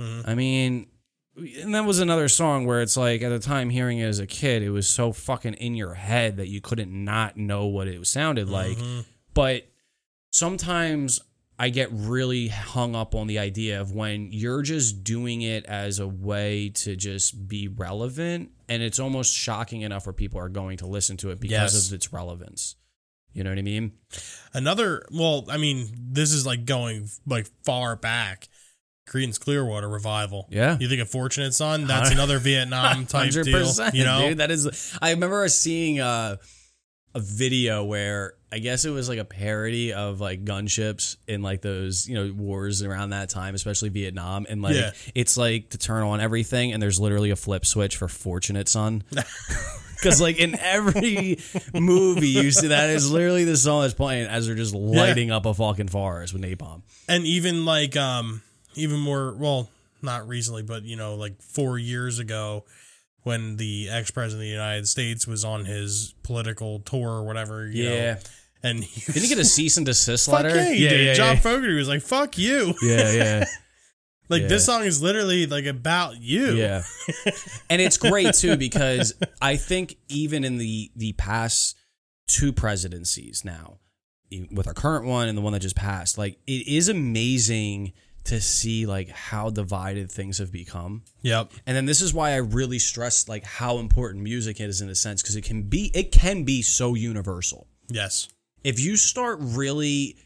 Mhm. I mean, and that was another song where it's like at the time hearing it as a kid, it was so fucking in your head that you couldn't not know what it sounded like. But sometimes I get really hung up on the idea of when you're just doing it as a way to just be relevant, and it's almost shocking enough where people are going to listen to it because Yes. of its relevance. You know what I mean? Another, well, I mean, this is like going like far back. Creedence Clearwater revival. Yeah. You think of Fortunate Son? <laughs> That's another Vietnam type deal. <laughs> 100%, You know, dude. That is. I remember seeing uh, a video where I guess it was like a parody of like gunships in like those you know wars around that time, especially Vietnam, and like Yeah. it's like to turn on everything, and there's literally a flip switch for Fortunate Son. <laughs> Because like in every movie you see that is literally the song that's playing as they're just lighting up a fucking forest with napalm. and even like um even more well not recently but you know like four years ago when the ex-president of the united states was on his political tour or whatever you Yeah. Know, and he Didn't he get a cease and desist fuck letter? yeah, he did. yeah, john yeah. fogerty was like fuck you yeah, yeah. <laughs> like Yeah. this song is literally like about you Yeah. <laughs> and it's great too because I think even in the the past two presidencies now, with our current one and the one that just passed, like it is amazing to see like how divided things have become. yep And then this is why I really stress like how important music is in a sense because it can be it can be so universal yes if you start really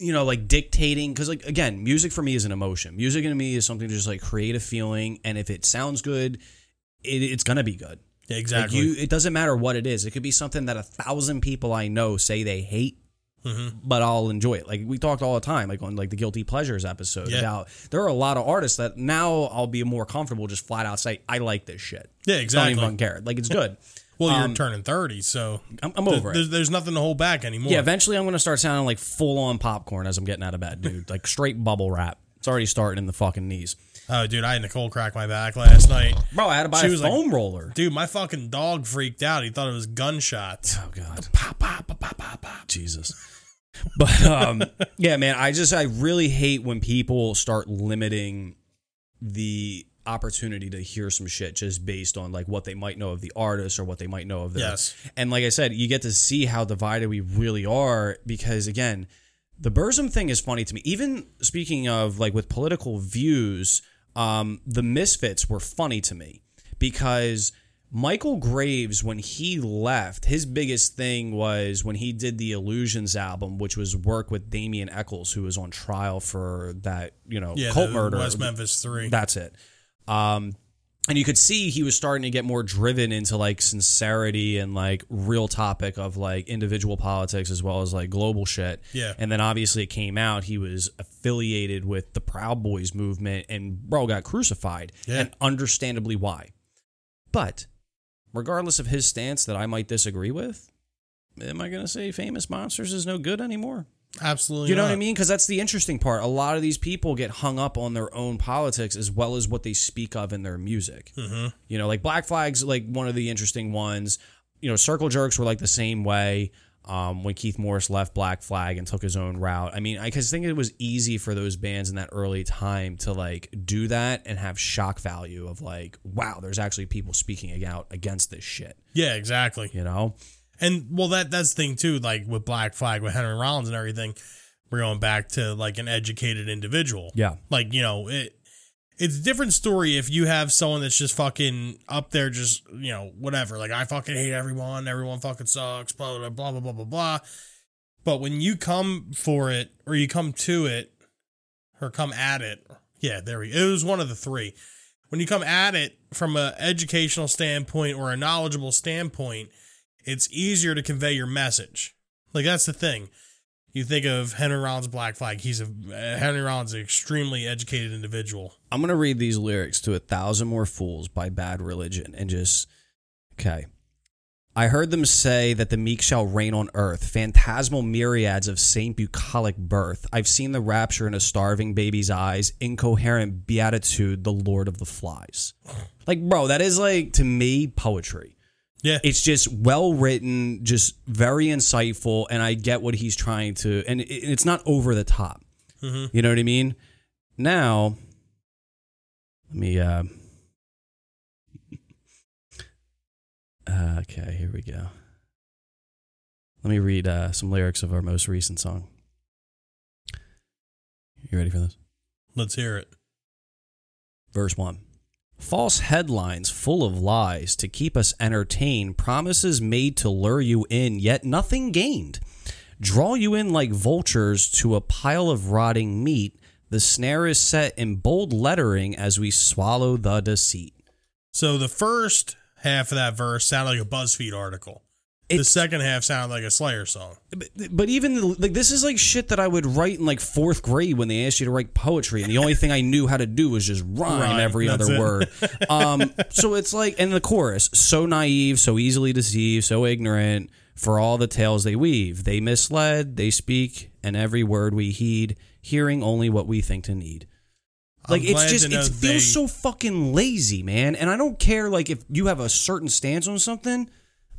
you know like dictating because like again music for me is an emotion. Music to me is something to just like create a feeling and if it sounds good it, it's gonna be good. Yeah, like exactly. you it doesn't matter what it is. It could be something that a thousand people i know say they hate Mm-hmm. but i'll enjoy it. Like we talked all the time like on like the guilty pleasures episode Yeah. about there are a lot of artists that now i'll be more comfortable just flat out say i like this shit. Yeah exactly. don't even care. Like it's good <laughs> well you're um, turning 30 so i'm, I'm th- over it there's, there's nothing to hold back anymore Yeah, eventually I'm gonna start sounding like full on popcorn as I'm getting out of bed, dude. Like straight bubble wrap. It's already starting in the fucking knees. oh dude i had nicole crack my back last night Bro, I had to buy She a was like- foam roller. dude my fucking dog freaked out he thought it was gunshots Oh god. Pop, pop, pop, pop, pop, pop. Jesus. But um <laughs> yeah, man, I just I really hate when people start limiting the opportunity to hear some shit just based on like what they might know of the artist or what they might know of their Yes. And like I said, you get to see how divided we really are because again, the Burzum thing is funny to me. Even speaking of like with political views, um, the Misfits were funny to me because Michael Graves, when he left, his biggest thing was when he did the Illusions album, which was work with Damien Echols, who was on trial for that, you know, yeah cult murder. west memphis 3 That's it. Um, and you could see he was starting to get more driven into like sincerity and like real topic of like individual politics as well as like global shit. Yeah. And then obviously it came out he was affiliated with the Proud Boys movement and bro got crucified. Yeah. And understandably why. But regardless of his stance that I might disagree with, am I going to say Famous Monsters is no good anymore? Absolutely You know what I mean? Because that's the interesting part. A lot of these people get hung up on their own politics as well as what they speak of in their music. Mm-hmm. You know, like Black Flag's like one of the interesting ones. You know, Circle Jerks were like the same way um, when Keith Morris left Black Flag and took his own route. I mean, I just think it was easy for those bands in that early time to like do that and have shock value of like, wow, there's actually people speaking out against this shit. yeah exactly You know? And well, that that's the thing too. Like with Black Flag, with Henry Rollins and everything, we're going back to like an educated individual. Yeah. Like you know, it it's a different story if you have someone that's just fucking up there, just you know, whatever. Like I fucking hate everyone. Everyone fucking sucks. Blah blah blah blah blah blah blah. But when you come for it, or you come to it, or come at it, yeah, there we. It was one of the three. When you come at it from a educational standpoint or a knowledgeable standpoint, it's easier to convey your message. Like that's the thing. You think of Henry Rollins Black Flag. He's a Henry Rollins, an extremely educated individual. I'm gonna read these lyrics to "A Thousand More Fools" by Bad Religion and just Okay. I heard them say that the meek shall reign on earth, phantasmal myriads of saint bucolic birth. I've seen the rapture in a starving baby's eyes, incoherent beatitude, the Lord of the flies. Like, bro, that is like, to me, poetry. Yeah. It's just well written, just very insightful, and I get what he's trying to, and it's not over the top. You know what I mean? Now, let me. Uh, <laughs> uh, okay, here we go. Let me read uh, some lyrics of our most recent song. You ready for this? Let's hear it. Verse 1. False headlines full of lies to keep us entertained, promises made to lure you in, yet nothing gained. Draw you in like vultures to a pile of rotting meat. The snare is set in bold lettering as we swallow the deceit. So the first half of that verse sounded like a BuzzFeed article. The second half sounded like a Slayer song. But, but even the, like this is like shit that I would write in like fourth grade when they asked you to write poetry, and the only thing I knew how to do was just rhyme, Rhyme, every other it. word. <laughs> Um, so it's like, and the chorus, so naive, so easily deceived, so ignorant. For all the tales they weave, they misled, they speak, and every word we heed, hearing only what we think to need. Like I'm it's just it they- feels so fucking lazy, man. And I don't care like if you have a certain stance on something,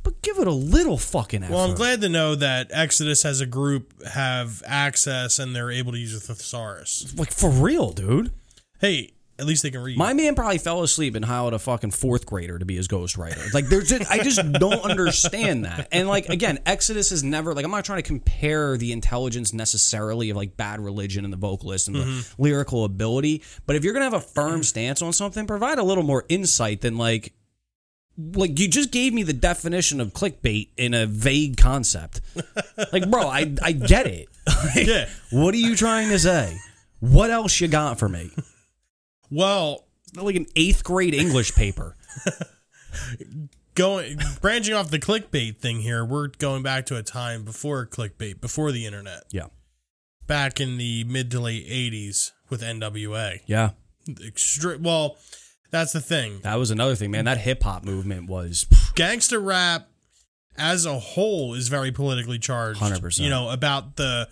but give it a little fucking effort. Well, I'm glad to know that Exodus as a group have access and they're able to use a thesaurus. like for real, dude. Hey, at least they can read. My man probably fell asleep and hired a fucking fourth grader to be his ghostwriter. Like, there's just, I just don't understand that. And like, again, Exodus is never like I'm not trying to compare the intelligence necessarily of like Bad Religion and the vocalist and the mm-hmm. lyrical ability, but if you're gonna have a firm stance on something, provide a little more insight than like. Like you just gave me the definition of clickbait in a vague concept. <laughs> Like, bro, I I get it. <laughs> Like, Yeah. What are you trying to say? What else you got for me? well, like an eighth grade English paper. <laughs> going branching off the clickbait thing here, we're going back to a time before clickbait, before the internet, Yeah. back in the mid to late '80s with NWA. Yeah. Extre- well, that's the thing. That was another thing, man. That hip hop movement was Gangster rap as a whole is very politically charged. 100%. You know about the,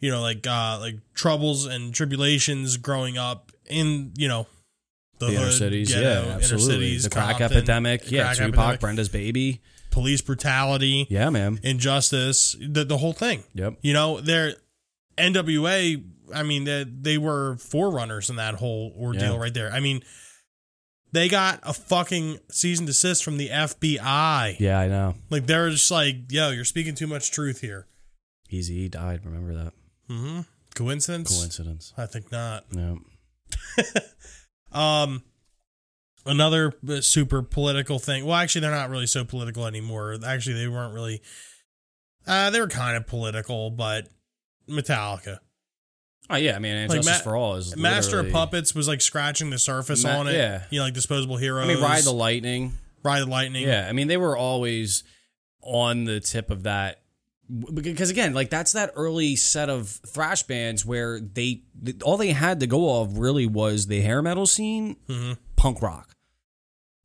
you know, like uh like troubles and tribulations growing up in you know the, the inner hood, cities. ghetto, yeah, inner absolutely. cities, the crack Compton, epidemic. the yeah, crack Tupac, epidemic, Brenda's baby. police brutality, Yeah, man. injustice, the the whole thing. Yep. You know, they're NWA. I mean, they they were forerunners in that whole ordeal Yeah. right there. I mean, they got a fucking cease and desist from the FBI. Yeah, I know. Like they're just like, yo, you're speaking too much truth here. Eazy-E died. Remember that Mm-hmm. Coincidence? coincidence? I think not. Yeah. <laughs> Um, another uh, super political thing. Well, actually, they're not really so political anymore. Actually, they weren't really. Uh, they were kind of political, but Metallica, Oh yeah, I mean, and Like Justice Ma- for All is Master of Puppets was like scratching the surface Ma- on it. yeah. you know, like Disposable Heroes. I mean, Ride the Lightning. Ride the Lightning. Yeah, I mean, they were always on the tip of that because again, like that's that early set of thrash bands where they all they had to go off really was the hair metal scene, Mhm. punk rock.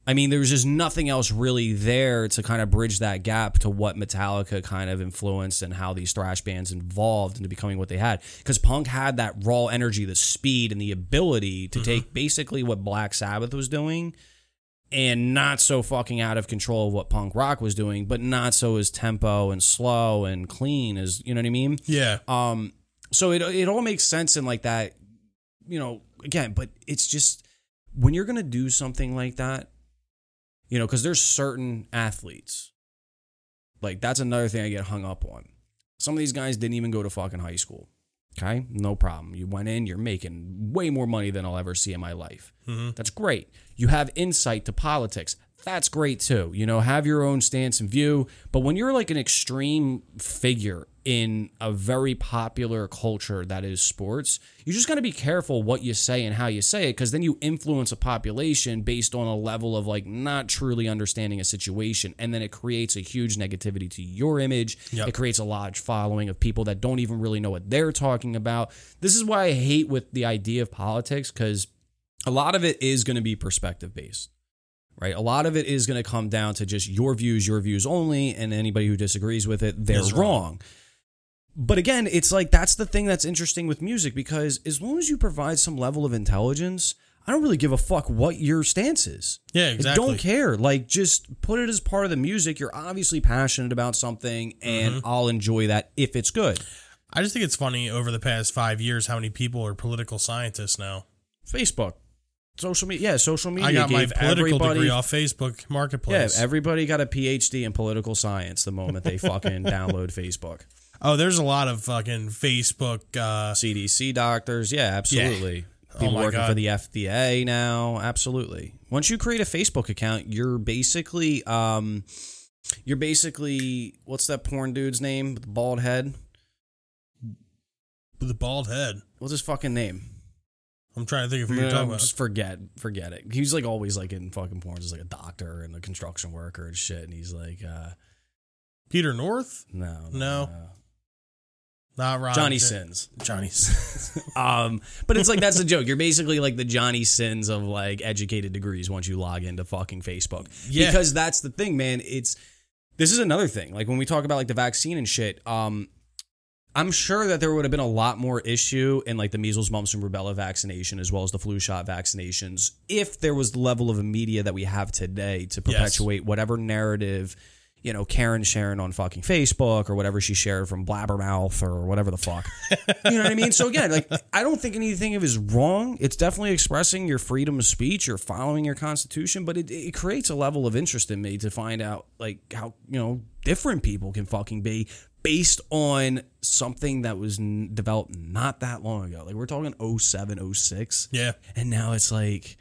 I mean, there was just nothing else really there to kind of bridge that gap to what Metallica kind of influenced and how these thrash bands evolved into becoming what they had. Because punk had that raw energy, the speed, and the ability to take basically what Black Sabbath was doing and not so fucking out of control of what punk rock was doing, but not so as tempo and slow and clean as you know what I mean. yeah. Um, so it it all makes sense in like that, you know. Again, but it's just when you're gonna do something like that, you know, because there's certain athletes, like that's another thing I get hung up on. Some of these guys didn't even go to fucking high school. Okay, no problem. You went in, you're making way more money than I'll ever see in my life. Mm-hmm. That's great. You have insight to politics. That's great too. You know, have your own stance and view. But when you're like an extreme figure in a very popular culture that is sports, you just got to be careful what you say and how you say it because then you influence a population based on a level of like not truly understanding a situation. And then it creates a huge negativity to your image. Yep. It creates a large following of people that don't even really know what they're talking about. This is why I hate with the idea of politics because a lot of it is going to be perspective based right? A lot of it is going to come down to just your views, your views only, and anybody who disagrees with it, they're wrong. wrong. But again, it's like that's the thing that's interesting with music because as long as you provide some level of intelligence, I don't really give a fuck what your stance is. Yeah, I exactly. don't care. Like, just put it as part of the music. You're obviously passionate about something, and Mm-hmm. I'll enjoy that if it's good. I just think it's funny over the past five years how many people are political scientists now. Facebook, social media, yeah, social media. I got my political degree off Facebook Marketplace. Yeah, everybody got a PhD in political science the moment they fucking <laughs> download Facebook. oh, there's a lot of fucking Facebook. Uh, CDC doctors, yeah, absolutely. People Oh working God. for the FDA now, absolutely. Once you create a Facebook account, you're basically, um, you're basically, what's that porn dude's name the bald head? with the bald head. What's his fucking name? I'm trying to think of who you're No, talking about. Just forget, forget it. He's like always like in fucking porn, just like a doctor and a construction worker and shit. And he's like, uh, Peter North? no, No. Not Ron. Johnny Sins. Johnny <laughs> Sins. <laughs> Um, but it's like that's the joke. You're basically like the Johnny Sins of like educated degrees once you log into fucking Facebook. Yeah. Because that's the thing, man. It's this is another thing. Like when we talk about like the vaccine and shit, um, I'm sure that there would have been a lot more issue in like the measles, mumps, and rubella vaccination as well as the flu shot vaccinations if there was the level of media that we have today to Yes. perpetuate whatever narrative, you know, Karen sharing on fucking Facebook or whatever she shared from Blabbermouth or whatever the fuck. <laughs> you know what I mean? So again, like I don't think anything of is wrong. It's definitely expressing your freedom of speech or following your constitution, but it, it creates a level of interest in me to find out like how you know different people can fucking be based on something that was n- developed not that long ago. Like we're talking 07, 06. yeah. And now it's like,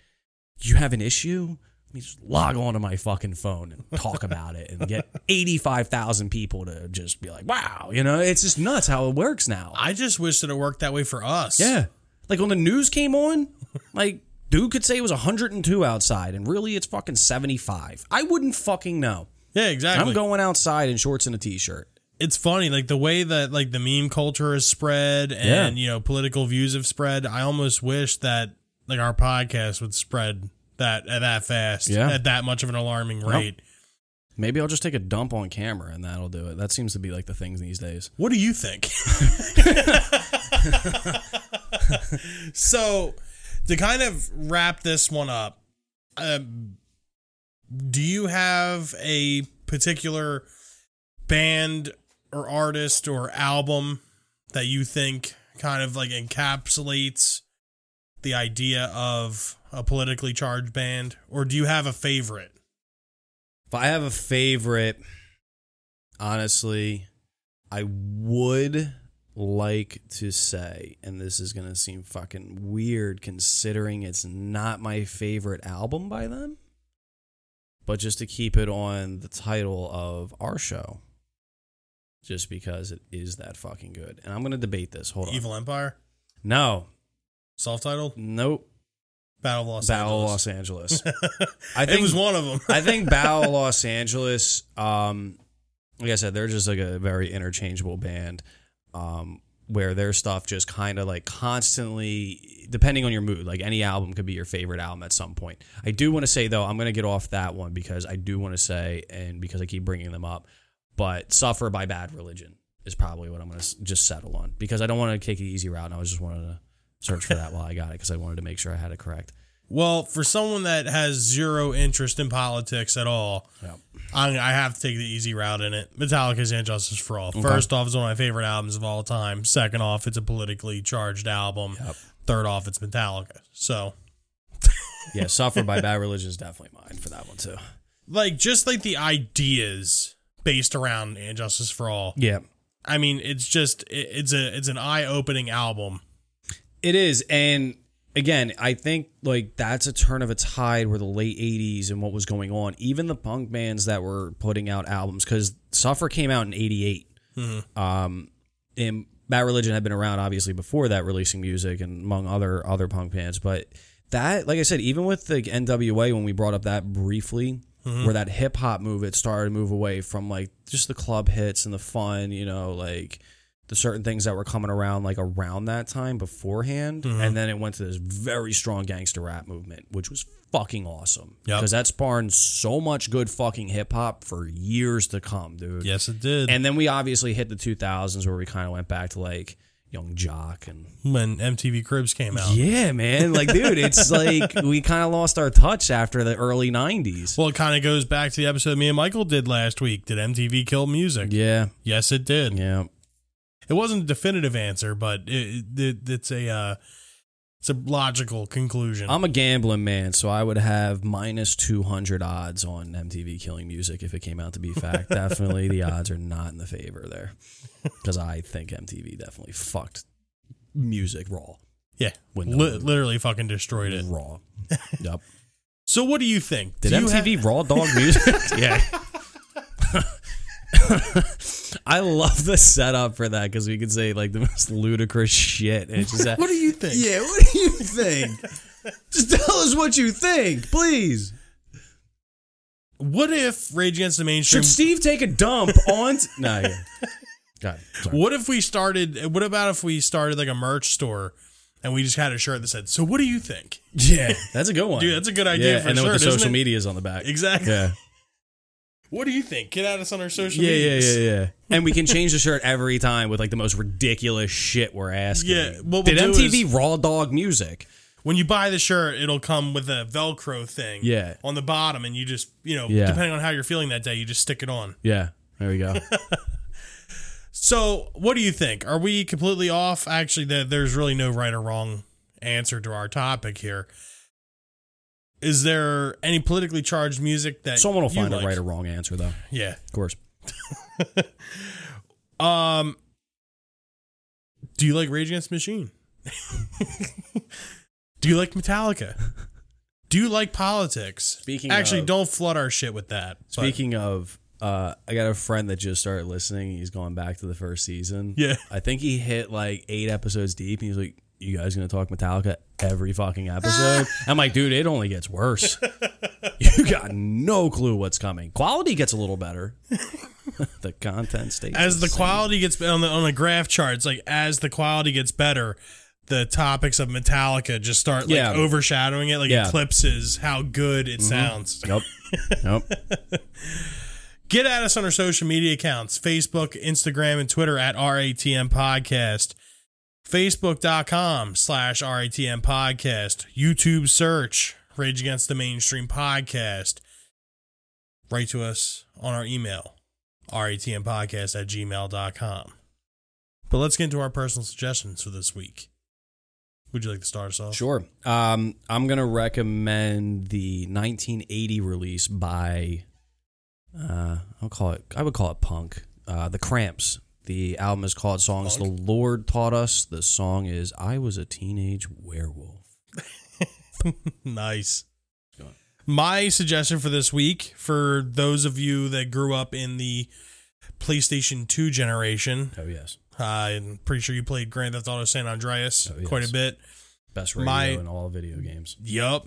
you have an issue? Let me just log on to my fucking phone and talk about it and get <laughs> 85,000 people to just be like, wow. You know, it's just nuts how it works now. I just wish that it worked that way for us. Yeah. Like when the news came on, like, dude could say it was 102 outside and really it's fucking 75. I wouldn't fucking know. Yeah, exactly. I'm going outside in shorts and a t shirt. It's funny like the way that like the meme culture has spread and Yeah. you know political views have spread i almost wish that like our podcast would spread that at that fast Yeah. at that much of an alarming rate Maybe I'll just take a dump on camera and that'll do it. That seems to be like the things these days. what do you think <laughs> so to kind of wrap this one up um, do you have a particular band or artist or album that you think kind of like encapsulates the idea of a politically charged band? Or do you have a favorite? If I have a favorite, honestly, I would like to say, and this is going to seem fucking weird considering it's not my favorite album by them, but just to keep it on the title of our show, just because it is that fucking good. And I'm going to debate this. Hold on. evil empire No. self-titled Nope. battle of los Angeles. Battle of angeles Los Angeles. <laughs> I think it was one of them I think Battle of Los Angeles, um, like I said, they're just like a very interchangeable band, um, where their stuff just kind of like constantly, depending on your mood, like any album could be your favorite album at some point. I do want to say though, I'm going to get off that one because I do want to say, and because I keep bringing them up, but "Suffer" by Bad Religion is probably what I'm going to just settle on because I don't want to take the easy route, and I was just wanted to search for that while I got it because I wanted to make sure I had it correct. Well, for someone that has zero interest in politics at all, Yep. I, have to take the easy route in it. Metallica's "And Justice for All." First off, it's one of my favorite albums of all time. Second off, it's a politically charged album. Yep. Third off, it's Metallica. So, Yeah, "Suffer" by <laughs> Bad Religion is definitely mine for that one too. like, just like the ideas based around "And Justice for All." Yeah. I mean, it's just it, it's a it's an eye opening album. It is. And again, I think like that's a turn of a tide where the late 80s and what was going on, even the punk bands that were putting out albums, because Suffer came out in 88. Um, and Bad Religion had been around obviously before that, releasing music and among other other punk bands. But that, like I said, even with the NWA, when we brought up that briefly, Mm-hmm. where that hip hop move, it started to move away from like just the club hits and the fun, you know, like the certain things that were coming around like around that time beforehand, mm-hmm. and then it went to this very strong gangster rap movement, which was fucking awesome. Yep. Because that spawned so much good fucking hip hop for years to come, dude. Yes, it did. And then we obviously hit the 2000s where we kind of went back to like Yung Joc and when MTV Cribs came out. yeah, man. Like, dude, it's <laughs> like we kind of lost our touch after the early 90s. Well, it kind of goes back to the episode me and Michael did last week. Did MTV kill music? Yeah, Yes, it did. yeah. It wasn't a definitive answer, but it, it, it's a uh, it's a logical conclusion. I'm a gambling man, so I would have minus 200 odds on MTV killing music if it came out to be <laughs> fact. definitely the odds are not in the favor there because I think MTV definitely fucked music raw. yeah, When the- literally fucking destroyed it. Raw. <laughs> Yep. So, what do you think? Did Do MTV raw dog music? <laughs> yeah. <laughs> I love the setup for that because we could say like the most ludicrous shit. And it's just that, what do you think? yeah, what do you think? <laughs> just tell us what you think, please. What if Rage Against the Mainstream? Should Steve take a dump on? no, yeah. God. What if we started? What about if we started like a merch store, and we just had a shirt that said, "So, what do you think?" Yeah, <laughs> that's a good one, Dude, that's a good idea Yeah, for and then a with the social it? medias on the back. Exactly. Yeah, What do you think? Get at us on our social media. yeah, yeah, yeah, yeah. <laughs> And we can change the shirt every time with like the most ridiculous shit we're asking. Yeah, what we'll Did MTV is- raw dog music? When you buy the shirt, it'll come with a Velcro thing. Yeah. On the bottom, and you just, you know, Yeah. depending on how you're feeling that day, you just stick it on. Yeah, there we go. <laughs> So, what do you think? Are we completely off? Actually, there, there's really no right or wrong answer to our topic here. Is there any politically charged music that Someone will find like? a right or wrong answer, though. Yeah. Of course. <laughs> Um. Do you like Rage Against the Machine? <laughs> do you like Metallica? Do you like politics? Speaking actually, of- don't flood our shit with that. but- Speaking of, uh, I got a friend that just started listening. He's going back to the first season. Yeah. I think he hit like eight episodes deep, and he's like, "You guys gonna talk Metallica every fucking episode?" <laughs> I'm like, "Dude, it only gets worse. <laughs> you got no clue what's coming. Quality gets a little better. <laughs> the content stays as the same. quality gets on the on the graph charts, like as the quality gets better, the topics of Metallica just start like Yeah. overshadowing it, like Yeah. Mm-hmm. eclipses how good it sounds. Yep. Yep. Get at us on our social media accounts Facebook, Instagram, and Twitter at RATM Podcast. Facebook.com slash RATM Podcast. YouTube search Rage Against the Mainstream Podcast. Write to us on our email, ratmpodcast at gmail.com. But let's get into our personal suggestions for this week. Would you like to start us off? Sure. Um, I'm gonna recommend the 1980 release by, uh, I'll call it. I would call it punk. Uh, the Cramps. The album is called "Songs Punk? the Lord Taught Us." The song is "I Was a Teenage Werewolf." <laughs> Nice. My suggestion for this week, for those of you that grew up in the PlayStation 2 generation, Oh yes, uh, I'm pretty sure you played Grand Theft Auto San Andreas Oh, yes. quite a bit. best radio My- in all video games. Yup.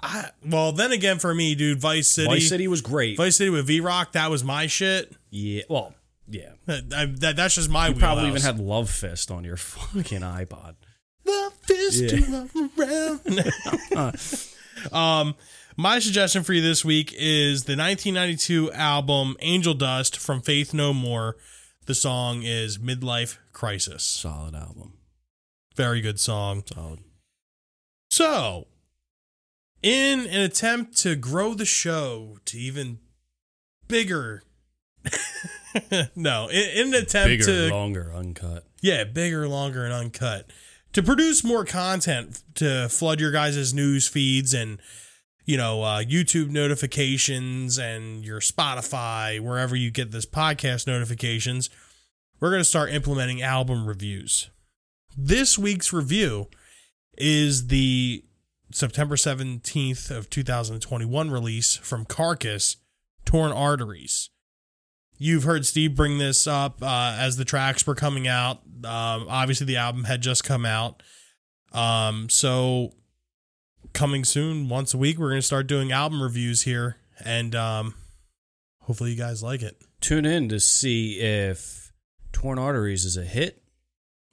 I, well, then again, for me, dude, Vice City. Mm-hmm. Vice City was great. Vice City with V Rock, that was my shit. yeah. Well, yeah. I- that- that's just my You probably even had Love Fist on your <laughs> fucking iPod. the fist Yeah. to run around. um, my suggestion for you this week is the 1992 album Angel Dust from Faith No More. The song is Midlife Crisis. Solid album. Very good song. Solid. So, in an attempt to grow the show to even bigger, <laughs> <laughs> no, in, in an attempt Bigger, to longer, uncut. yeah, bigger, longer, and uncut. To produce more content to flood your guys' news feeds and, you know, uh, YouTube notifications and your Spotify, wherever you get this podcast notifications, we're going to start implementing album reviews. This week's review is the September 17th of 2021 release from Carcass, Torn Arteries. You've heard Steve bring this up uh, as the tracks were coming out. Um, obviously, the album had just come out. Um, so, coming soon, once a week, we're going to start doing album reviews here. And um, hopefully, you guys like it. Tune in to see if torn arteries is a hit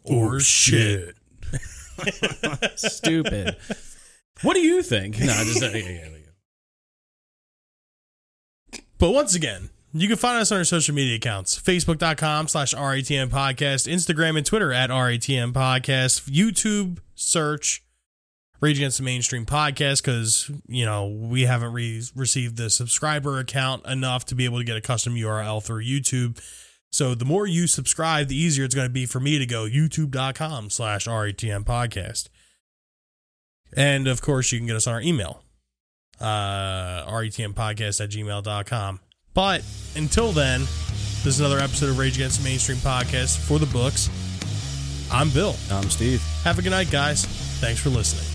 Or shit. <laughs> Stupid. what do you think? No, just yeah, yeah, yeah. But once again, you can find us on our social media accounts facebook.com slash RATM podcast, Instagram and Twitter at RATM podcast, YouTube search Rage Against the Mainstream podcast because, you know, we haven't re- received the subscriber account enough to be able to get a custom URL through YouTube. So the more you subscribe, the easier it's going to be for me to go youtube.com slash RATM podcast. And of course, you can get us on our email, uh, retmpodcast at gmail.com. But until then, this is another episode of Rage Against the Mainstream podcast for the books. I'm Bill. I'm Steve. Have a good night, guys. Thanks for listening.